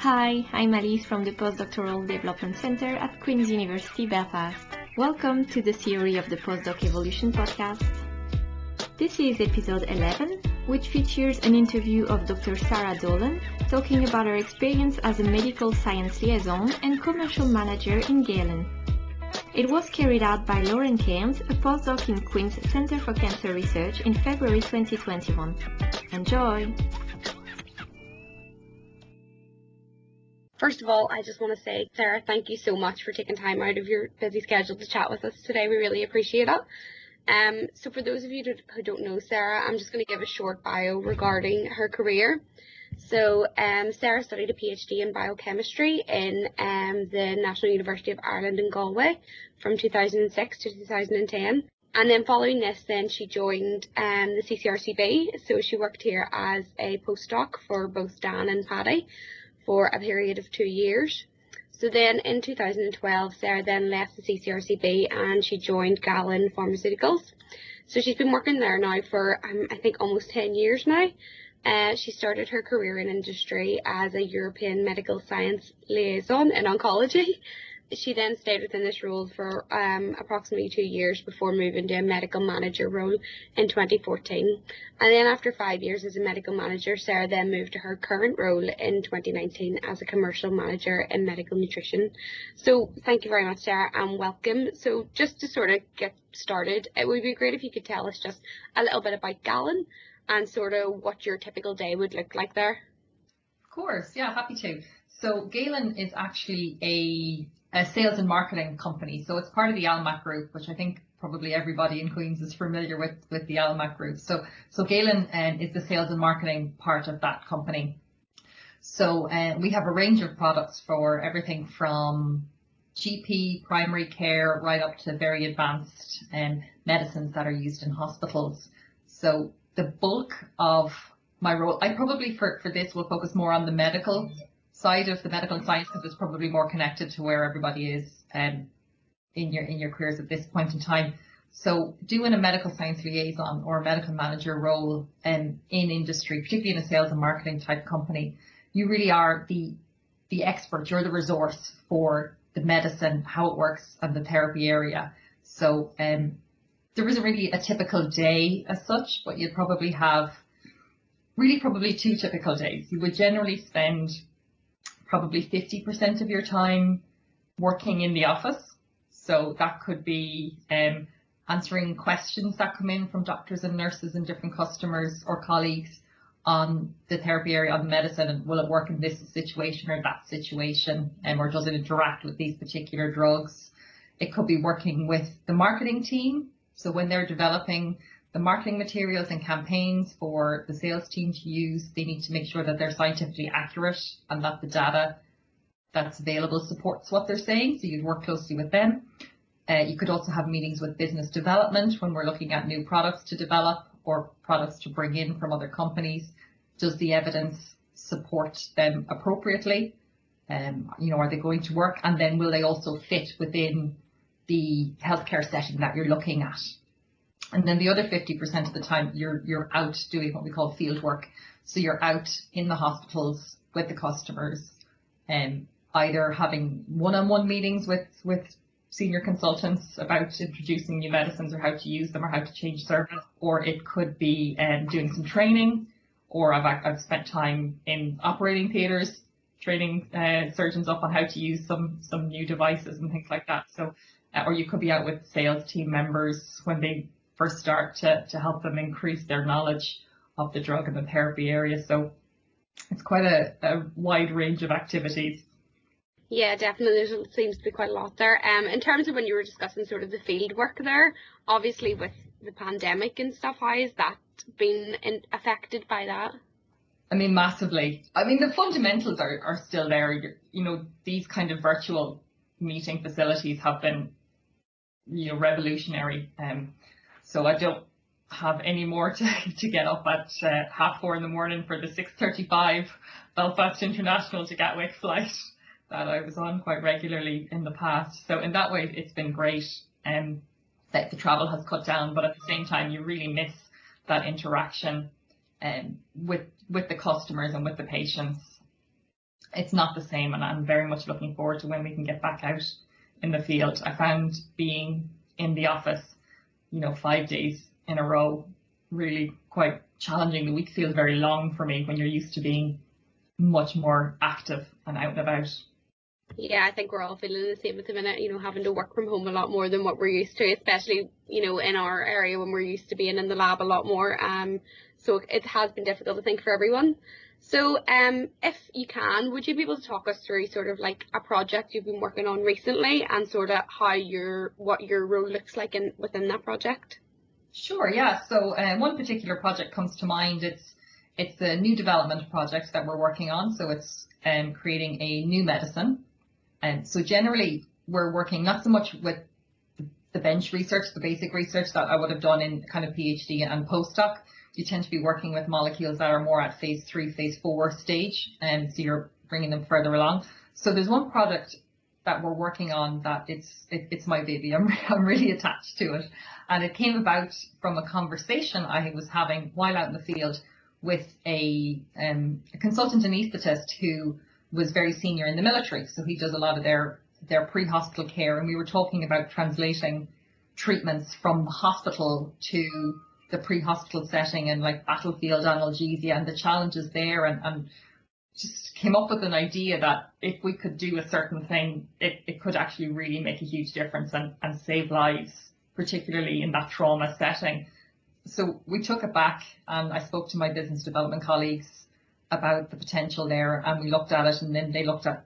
Hi, I'm Alice from the Postdoctoral Development Center at Queen's University Belfast. Welcome to the Theory of the Postdoc Evolution podcast. This is episode 11, which features an interview of Dr. Sarah Dolan talking about her experience as a medical science liaison and commercial manager in Galen. It was carried out by Lauren Cairns, a postdoc in Queen's Center for Cancer Research in February 2021. Enjoy! First of all, I just want to say, Sarah, thank you so much for taking time out of your busy schedule to chat with us today. We really appreciate it. Um, so for those of you who don't know Sarah, I'm just going to give a short bio regarding her career. So um, Sarah studied a PhD in biochemistry in um, the National University of Ireland in Galway from 2006 to 2010. And then following this, then she joined um, the CCRCB. So she worked here as a postdoc for both Dan and Paddy for a period of two years. So then in 2012, Sarah then left the CCRCB and she joined Galen Pharmaceuticals. So she's been working there now for, um, I think, almost 10 years now. Uh, she started her career in industry as a European medical science liaison in oncology she then stayed within this role for um, approximately two years before moving to a medical manager role in 2014. And then after five years as a medical manager, Sarah then moved to her current role in 2019 as a commercial manager in medical nutrition. So thank you very much, Sarah, and welcome. So just to sort of get started, it would be great if you could tell us just a little bit about Galen and sort of what your typical day would look like there. Of course, yeah, happy to. So Galen is actually a a sales and marketing company. So it's part of the Almac Group, which I think probably everybody in Queens is familiar with with the Almac Group. So so Galen um, is the sales and marketing part of that company. So uh, we have a range of products for everything from GP, primary care, right up to very advanced um, medicines that are used in hospitals. So the bulk of my role, I probably for, for this will focus more on the medical side of the medical science because it's probably more connected to where everybody is um, in your in your careers at this point in time. So doing a medical science liaison or a medical manager role um, in industry, particularly in a sales and marketing type company, you really are the the expert. You're the resource for the medicine, how it works, and the therapy area. So um, there isn't really a typical day as such, but you'd probably have really probably two typical days. You would generally spend probably 50% of your time working in the office. So that could be um, answering questions that come in from doctors and nurses and different customers or colleagues on the therapy area, the medicine, and will it work in this situation or that situation, um, or does it interact with these particular drugs? It could be working with the marketing team. So when they're developing the marketing materials and campaigns for the sales team to use. They need to make sure that they're scientifically accurate and that the data that's available supports what they're saying. So you'd work closely with them. Uh, you could also have meetings with business development when we're looking at new products to develop or products to bring in from other companies. Does the evidence support them appropriately? Um, you know, are they going to work? And then will they also fit within the healthcare setting that you're looking at? And then the other 50% of the time you're you're out doing what we call field work. So you're out in the hospitals with the customers and either having one-on-one meetings with with senior consultants about introducing new medicines or how to use them or how to change service, or it could be um, doing some training, or I've, I've spent time in operating theatres training uh, surgeons up on how to use some some new devices and things like that. So, uh, or you could be out with sales team members when they first start to, to help them increase their knowledge of the drug and the therapy area. So it's quite a, a wide range of activities. Yeah, definitely. There seems to be quite a lot there. Um, in terms of when you were discussing sort of the field work there, obviously with the pandemic and stuff, how has that been in, affected by that? I mean, massively. I mean, the fundamentals are, are still there. You're, you know, these kind of virtual meeting facilities have been, you know, revolutionary. Um, so I don't have any more to, to get up at uh, half four in the morning for the 6.35 Belfast International to Gatwick flight that I was on quite regularly in the past. So in that way, it's been great um, that the travel has cut down, but at the same time, you really miss that interaction um, with with the customers and with the patients. it's not the same, and I'm very much looking forward to when we can get back out in the field. I found being in the office, you know, five days in a row really quite challenging. The week feels very long for me when you're used to being much more active and out and about. Yeah, I think we're all feeling the same at the minute, you know, having to work from home a lot more than what we're used to, especially, you know, in our area when we're used to being in the lab a lot more. Um, so it has been difficult, I think, for everyone. So, um, if you can, would you be able to talk us through sort of like a project you've been working on recently and sort of how your what your role looks like in within that project? Sure, yeah. So, um, one particular project comes to mind. It's it's a new development project that we're working on. So, it's um, creating a new medicine. And so, generally, we're working not so much with the bench research, the basic research that I would have done in kind of PhD and postdoc you tend to be working with molecules that are more at phase three, phase four stage, and so you're bringing them further along. So there's one product that we're working on that it's it, it's my baby. I'm I'm really attached to it, and it came about from a conversation I was having while out in the field with a um, a consultant anaesthetist who was very senior in the military. So he does a lot of their their pre-hospital care, and we were talking about translating treatments from hospital to the pre-hospital setting and like battlefield analgesia and the challenges there and, and just came up with an idea that if we could do a certain thing, it, it could actually really make a huge difference and, and save lives, particularly in that trauma setting. So we took it back and I spoke to my business development colleagues about the potential there and we looked at it and then they looked at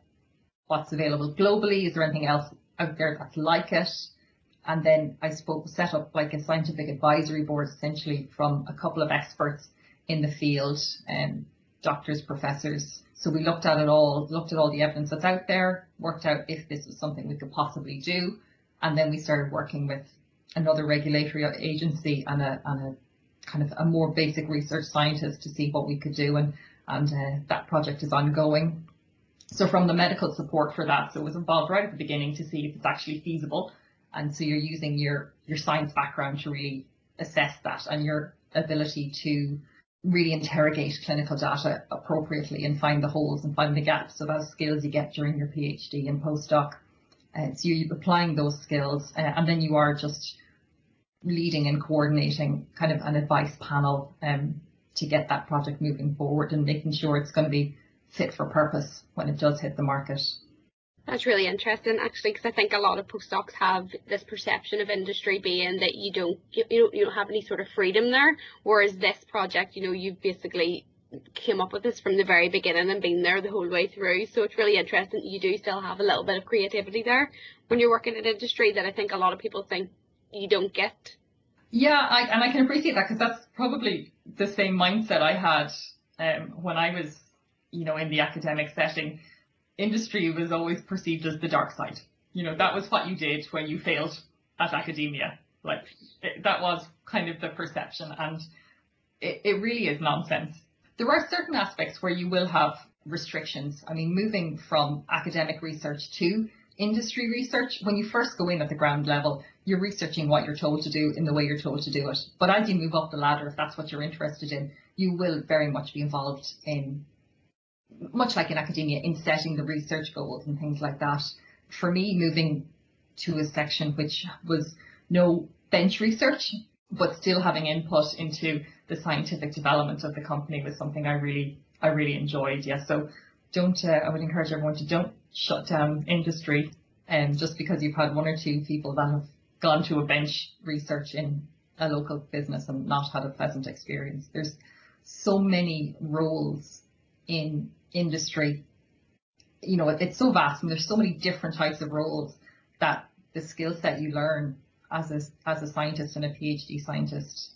what's available globally. Is there anything else out there that's like it? And then I spoke, set up like a scientific advisory board essentially from a couple of experts in the field, um, doctors, professors. So we looked at it all, looked at all the evidence that's out there, worked out if this was something we could possibly do. And then we started working with another regulatory agency and a, and a kind of a more basic research scientist to see what we could do. And, and uh, that project is ongoing. So from the medical support for that, so it was involved right at the beginning to see if it's actually feasible and so you're using your your science background to really assess that and your ability to really interrogate clinical data appropriately and find the holes and find the gaps. So those skills you get during your PhD and postdoc. Uh, so you're applying those skills uh, and then you are just leading and coordinating kind of an advice panel um, to get that project moving forward and making sure it's going to be fit for purpose when it does hit the market. That's really interesting, actually, because I think a lot of postdocs have this perception of industry being that you don't you don't you don't have any sort of freedom there. Whereas this project, you know, you've basically came up with this from the very beginning and been there the whole way through. So it's really interesting you do still have a little bit of creativity there when you're working in industry that I think a lot of people think you don't get. Yeah, I, and I can appreciate that because that's probably the same mindset I had um, when I was, you know, in the academic setting industry was always perceived as the dark side. You know, that was what you did when you failed at academia. Like it, that was kind of the perception, and it, it really is nonsense. There are certain aspects where you will have restrictions. I mean, moving from academic research to industry research, when you first go in at the ground level, you're researching what you're told to do in the way you're told to do it. But as you move up the ladder, if that's what you're interested in, you will very much be involved in much like in academia, in setting the research goals and things like that. For me, moving to a section which was no bench research, but still having input into the scientific development of the company was something I really, I really enjoyed. Yeah, so don't, uh, I would encourage everyone to don't shut down industry, and um, just because you've had one or two people that have gone to a bench research in a local business and not had a pleasant experience. There's so many roles in industry, you know, it's so vast and there's so many different types of roles that the skill set you learn as a, as a scientist and a PhD scientist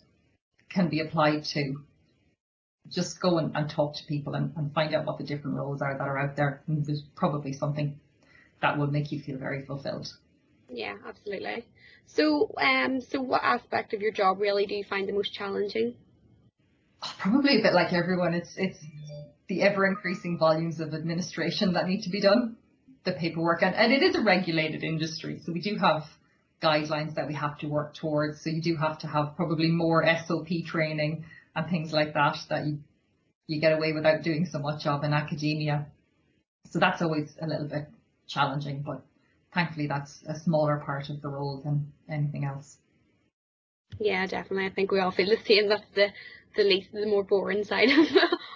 can be applied to. Just go and, and talk to people and, and find out what the different roles are that are out there. And there's probably something that will make you feel very fulfilled. Yeah, absolutely. So, um, so what aspect of your job really do you find the most challenging? Probably a bit like everyone. It's it's the ever increasing volumes of administration that need to be done, the paperwork, and, and it is a regulated industry. So we do have guidelines that we have to work towards. So you do have to have probably more SOP training and things like that that you, you get away without doing so much of in academia. So that's always a little bit challenging, but thankfully that's a smaller part of the role than anything else. Yeah, definitely. I think we all feel the same. That's the the least, the more boring side of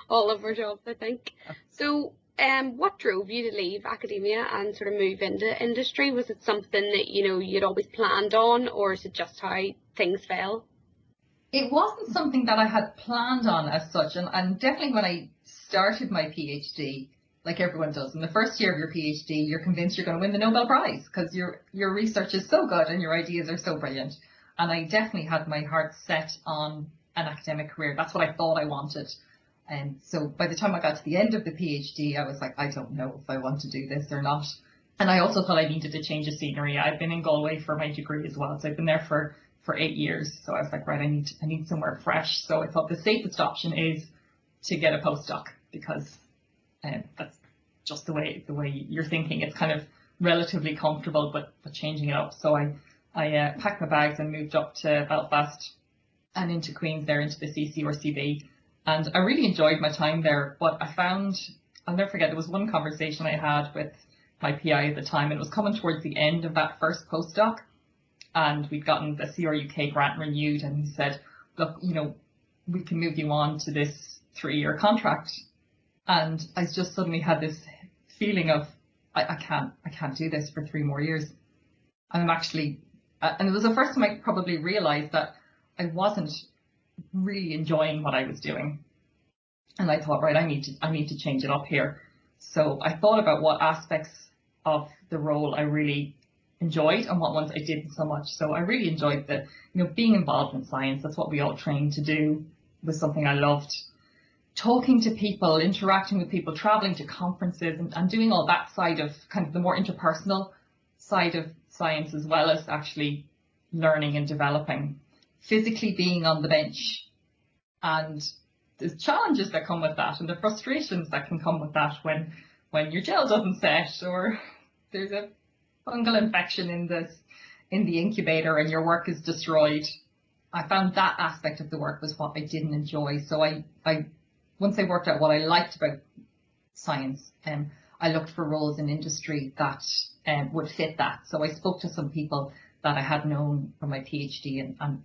all of our jobs, I think. So, um, what drove you to leave academia and sort of move into industry? Was it something that you know you'd always planned on, or is it just how things fell? It wasn't something that I had planned on as such, and, and definitely when I started my PhD, like everyone does, in the first year of your PhD, you're convinced you're going to win the Nobel Prize because your your research is so good and your ideas are so brilliant. And I definitely had my heart set on an academic career. That's what I thought I wanted. And so by the time I got to the end of the PhD, I was like, I don't know if I want to do this or not. And I also thought I needed to change of scenery. I've been in Galway for my degree as well. So I've been there for, for eight years. So I was like, right, I need, I need somewhere fresh. So I thought the safest option is to get a postdoc because um, that's just the way, the way you're thinking. It's kind of relatively comfortable, but, but changing it up. So I, I uh, packed my bags and moved up to Belfast and into Queen's there into the CCRCB. And I really enjoyed my time there. But I found, I'll never forget, there was one conversation I had with my PI at the time, and it was coming towards the end of that first postdoc. And we'd gotten the CRUK grant renewed, and he said, Look, you know, we can move you on to this three year contract. And I just suddenly had this feeling of, I, I can't, I can't do this for three more years. I'm actually, uh, and it was the first time I probably realized that I wasn't really enjoying what I was doing. And I thought, right, I need to I need to change it up here. So I thought about what aspects of the role I really enjoyed and what ones I didn't so much. So I really enjoyed the, you know, being involved in science. That's what we all trained to do. Was something I loved. Talking to people, interacting with people, traveling to conferences, and, and doing all that side of kind of the more interpersonal side of science as well as actually learning and developing physically being on the bench and the challenges that come with that and the frustrations that can come with that when when your gel doesn't set or there's a fungal infection in this in the incubator and your work is destroyed. I found that aspect of the work was what I didn't enjoy. So I, I once I worked out what I liked about science, um, I looked for roles in industry that um, would fit that. So I spoke to some people that I had known from my PhD and, and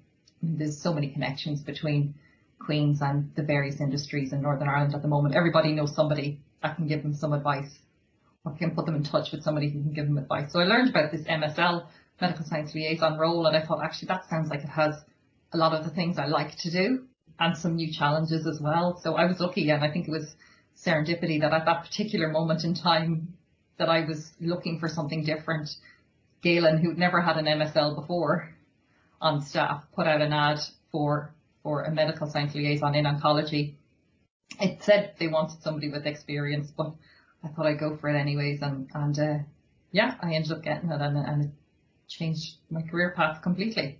there's so many connections between Queen's and the various industries in Northern Ireland at the moment. Everybody knows somebody that can give them some advice or can put them in touch with somebody who can give them advice. So I learned about this MSL, Medical Science Liaison role, and I thought actually that sounds like it has a lot of the things I like to do and some new challenges as well. So I was lucky and I think it was serendipity that at that particular moment in time that I was looking for something different. Galen, who'd never had an MSL before, on staff put out an ad for for a medical science liaison in oncology. It said they wanted somebody with experience, but I thought I'd go for it anyways, and and uh, yeah, I ended up getting it, and, and it changed my career path completely.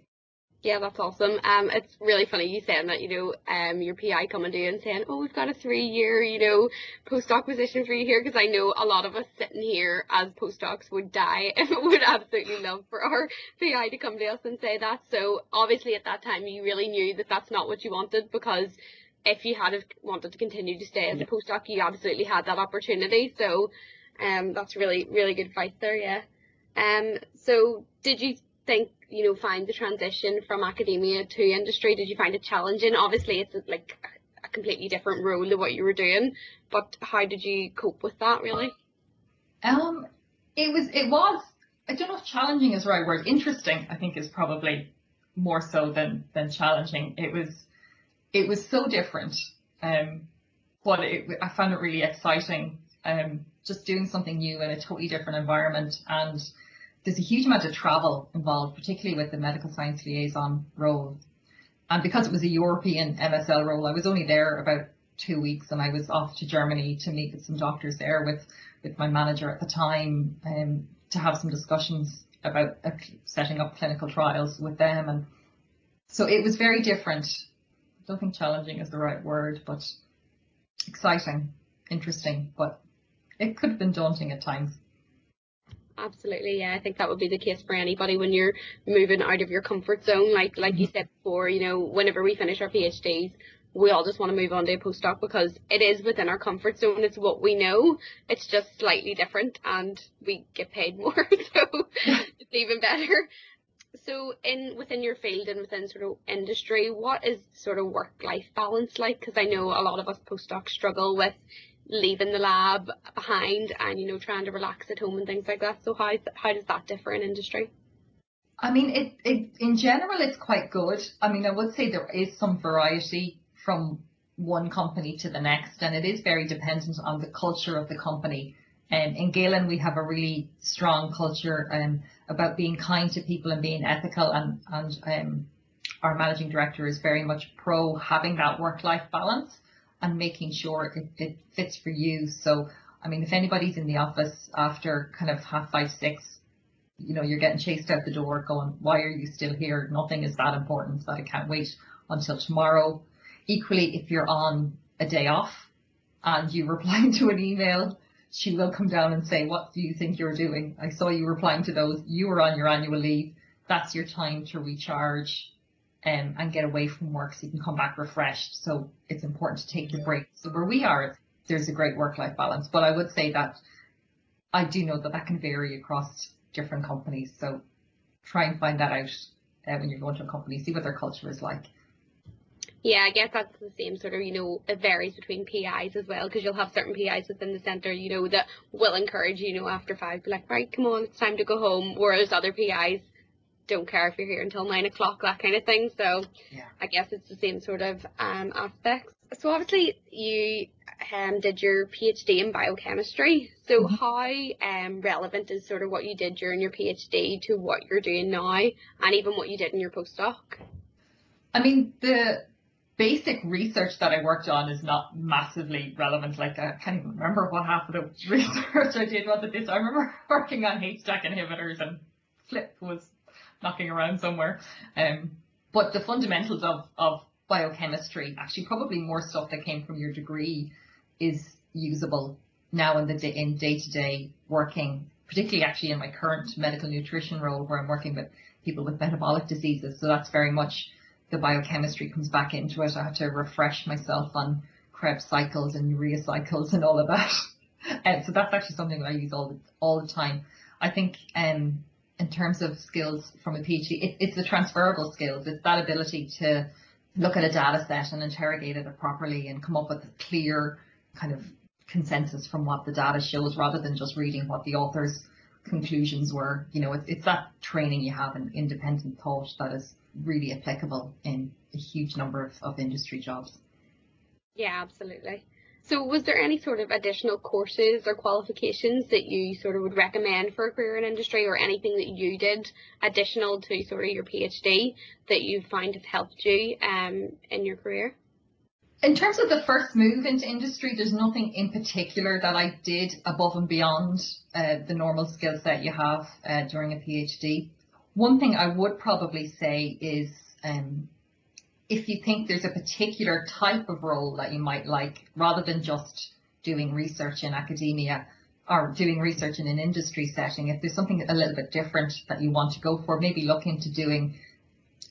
Yeah, that's awesome. Um, it's really funny you saying that, you know, um, your PI coming to you and saying, oh, we've got a three year, you know, postdoc position for you here, because I know a lot of us sitting here as postdocs would die if it would absolutely love for our PI to come to us and say that. So obviously at that time you really knew that that's not what you wanted because if you had wanted to continue to stay as a postdoc, you absolutely had that opportunity. So, um, that's really, really good advice there, yeah. Um, so did you think you know find the transition from academia to industry? Did you find it challenging? Obviously, it's like a completely different role to what you were doing, but how did you cope with that? Really? Um, it was it was I don't know if challenging is the right word. Interesting, I think, is probably more so than than challenging. It was it was so different, um, but it, I found it really exciting. Um, just doing something new in a totally different environment and there's a huge amount of travel involved, particularly with the medical science liaison role. And because it was a European MSL role, I was only there about two weeks and I was off to Germany to meet with some doctors there with, with my manager at the time um, to have some discussions about uh, setting up clinical trials with them. And so it was very different. I don't think challenging is the right word, but exciting, interesting, but it could have been daunting at times. Absolutely, yeah. I think that would be the case for anybody when you're moving out of your comfort zone. Like like you mm-hmm. said before, you know, whenever we finish our PhDs, we all just want to move on to a postdoc because it is within our comfort zone. It's what we know. It's just slightly different and we get paid more. so it's even better. So in within your field and within sort of industry, what is sort of work life balance like? Because I know a lot of us postdocs struggle with leaving the lab behind and you know trying to relax at home and things like that. So how how does that differ in industry? I mean, it, it in general it's quite good. I mean, I would say there is some variety from one company to the next, and it is very dependent on the culture of the company. Um, in Galen, we have a really strong culture um, about being kind to people and being ethical, and, and um, our managing director is very much pro having that work-life balance and making sure it, it fits for you. So, I mean, if anybody's in the office after kind of half five, six, you know, you're getting chased out the door going, why are you still here? Nothing is that important that I can't wait until tomorrow. Equally, if you're on a day off and you reply to an email, she will come down and say, what do you think you're doing? I saw you replying to those. You were on your annual leave. That's your time to recharge um, and get away from work so you can come back refreshed. So it's important to take the break. So where we are, there's a great work-life balance. But I would say that I do know that that can vary across different companies. So try and find that out uh, when you're going to a company, see what their culture is like. Yeah, I guess that's the same sort of, you know, it varies between PIs as well, because you'll have certain PIs within the centre, you know, that will encourage you, know, after five, be like, right, come on, it's time to go home. Whereas other PIs don't care if you're here until nine o'clock, that kind of thing. So yeah. I guess it's the same sort of um, aspects. So obviously you um, did your PhD in biochemistry. So mm-hmm. how um, relevant is sort of what you did during your PhD to what you're doing now, and even what you did in your postdoc? I mean the basic research that I worked on is not massively relevant. Like I can't even remember what half of the research I did was it this. I remember working on HDAC inhibitors and Flip was knocking around somewhere. Um, but the fundamentals of, of biochemistry, actually probably more stuff that came from your degree is usable now in the day, in day-to-day working, particularly actually in my current medical nutrition role where I'm working with people with metabolic diseases. So that's very much the biochemistry comes back into it. I have to refresh myself on Krebs cycles and urea cycles and all of that. and so that's actually something that I use all the all the time. I think um, in terms of skills from a PhD, it, it's the transferable skills. It's that ability to look at a data set and interrogate it properly and come up with a clear kind of consensus from what the data shows rather than just reading what the author's conclusions were. You know, it's, it's that training you have in independent thought that is really applicable in a huge number of, of industry jobs. Yeah, absolutely. So was there any sort of additional courses or qualifications that you sort of would recommend for a career in industry or anything that you did additional to sort of your PhD that you find have helped you um, in your career? In terms of the first move into industry, there's nothing in particular that I did above and beyond uh, the normal skill set you have uh, during a PhD. One thing I would probably say is um, if you think there's a particular type of role that you might like, rather than just doing research in academia or doing research in an industry setting, if there's something a little bit different that you want to go for, maybe look into doing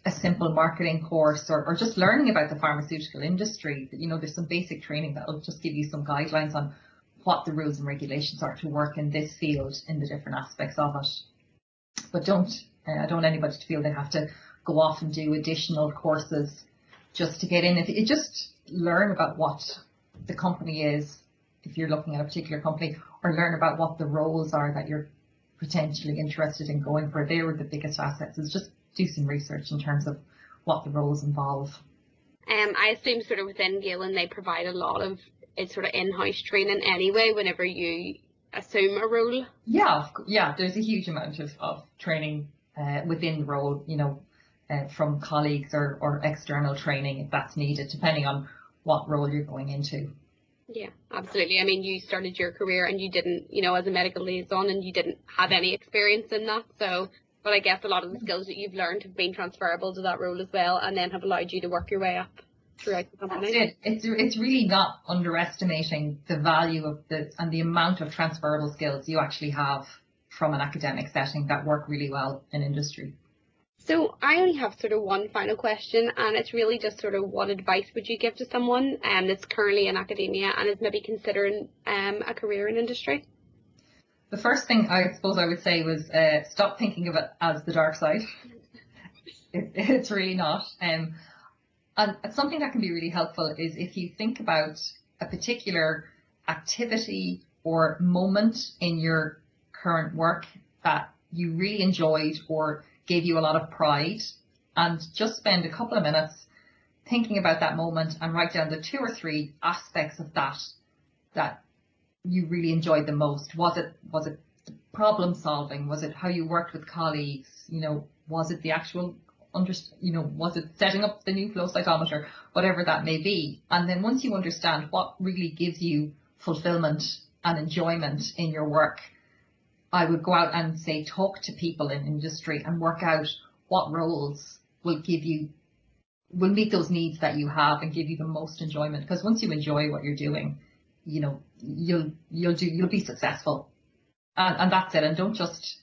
a simple marketing course or, or just learning about the pharmaceutical industry. You know, there's some basic training that will just give you some guidelines on what the rules and regulations are to work in this field in the different aspects of it. But don't, uh, I don't want anybody to feel they have to go off and do additional courses just to get in. If you just learn about what the company is, if you're looking at a particular company, or learn about what the roles are that you're potentially interested in going for. They were the biggest assets. Is just do some research in terms of what the roles involve. Um, I assume sort of within Galen they provide a lot of it's sort of in-house training anyway. Whenever you assume a role. Yeah, yeah. There's a huge amount of, of training uh, within the role. You know, uh, from colleagues or, or external training if that's needed, depending on what role you're going into. Yeah, absolutely. I mean, you started your career and you didn't, you know, as a medical liaison and you didn't have any experience in that. So, but I guess a lot of the skills that you've learned have been transferable to that role as well and then have allowed you to work your way up throughout the company. It. It's, it's really not underestimating the value of the and the amount of transferable skills you actually have from an academic setting that work really well in industry. So I only have sort of one final question, and it's really just sort of what advice would you give to someone um, that's currently in academia and is maybe considering um, a career in industry? The first thing I suppose I would say was uh, stop thinking of it as the dark side. it, it's really not. Um, and something that can be really helpful is if you think about a particular activity or moment in your current work that you really enjoyed or gave you a lot of pride and just spend a couple of minutes thinking about that moment and write down the two or three aspects of that that you really enjoyed the most. Was it was it problem solving? Was it how you worked with colleagues? You know, was it the actual under, you know, was it setting up the new flow cytometer, whatever that may be. And then once you understand what really gives you fulfillment and enjoyment in your work, I would go out and say talk to people in industry and work out what roles will give you will meet those needs that you have and give you the most enjoyment. Because once you enjoy what you're doing you know you'll you'll do you'll be successful. And, and that's it. And don't just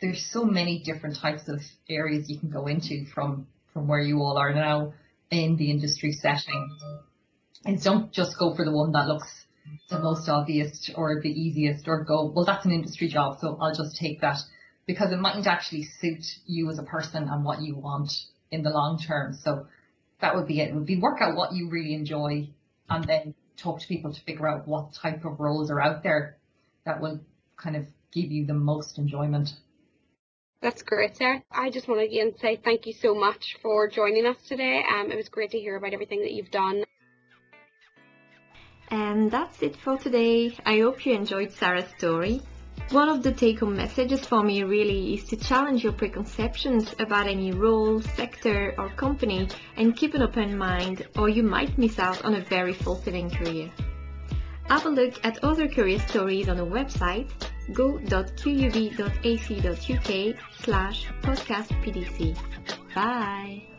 there's so many different types of areas you can go into from from where you all are now in the industry setting. And don't just go for the one that looks the most obvious or the easiest or go, well, that's an industry job, so I'll just take that because it mightn't actually suit you as a person and what you want in the long term. So that would be it. It would be work out what you really enjoy and then talk to people to figure out what type of roles are out there that will kind of give you the most enjoyment. That's great, Sarah. I just want to again say thank you so much for joining us today. Um, it was great to hear about everything that you've done. And that's it for today. I hope you enjoyed Sarah's story. One of the take home messages for me really is to challenge your preconceptions about any role, sector, or company and keep an open mind, or you might miss out on a very fulfilling career. Have a look at other career stories on our website go.qub.ac.uk slash podcastpdc. Bye!